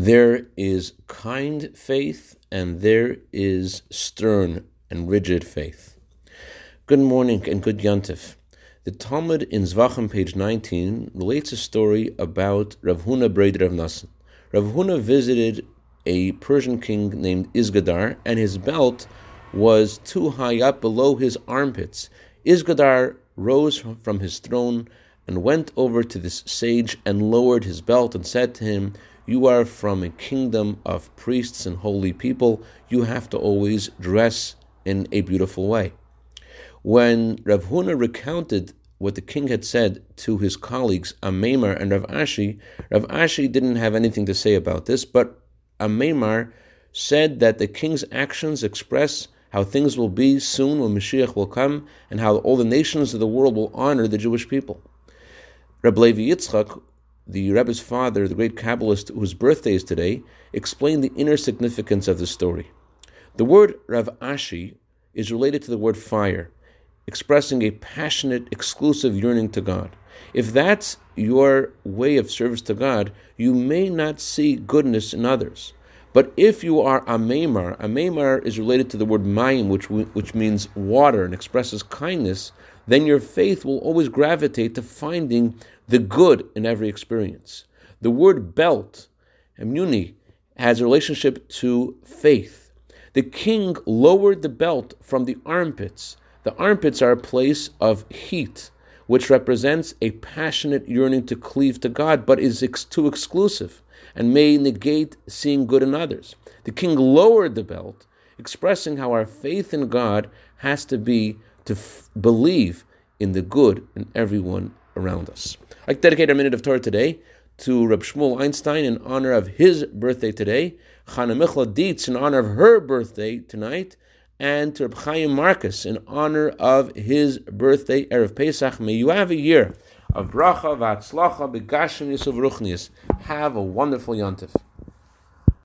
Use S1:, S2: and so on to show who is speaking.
S1: There is kind faith and there is stern and rigid faith. Good morning and good Yantif. The Talmud in Zvachim, page 19, relates a story about Rav Huna brei d'Rav Nassan. Rav Huna visited a Persian king named Isgadar, and his belt was too high up below his armpits. Isgadar rose from his throne and went over to this sage and lowered his belt and said to him, you are from a kingdom of priests and holy people. You have to always dress in a beautiful way. When Rav Huna recounted what the king had said to his colleagues Amemar and Rav Ashi, Rav Ashi didn't have anything to say about this, but Amemar said that the king's actions express how things will be soon when Mashiach will come, and how all the nations of the world will honor the Jewish people. Rabbi Levi Yitzchak, the Rebbe's father, the great Kabbalist whose birthday is today, explained the inner significance of the story. The word Rav Ashi is related to the word fire, expressing a passionate, exclusive yearning to God. If that's your way of service to God, you may not see goodness in others. But if you are Amemar, Amemar is related to the word Mayim, which, which means water and expresses kindness, then your faith will always gravitate to finding the good in every experience. The word belt, imuni, has a relationship to faith. The king lowered the belt from the armpits. The armpits are a place of heat, which represents a passionate yearning to cleave to God, but is ex- too exclusive and may negate seeing good in others. The king lowered the belt, expressing how our faith in God has to be to f- believe in the good in everyone around us. I dedicate a minute of Torah today to Reb Shmuel Einstein in honor of his birthday today, Chana Michla Dietz in honor of her birthday tonight, and to Reb Chaim Marcus in honor of his birthday, Erev Pesach. May you have a year of bracha, v'atzlacha, b'gashmiyus uv'ruchniyus. Have a wonderful yontif.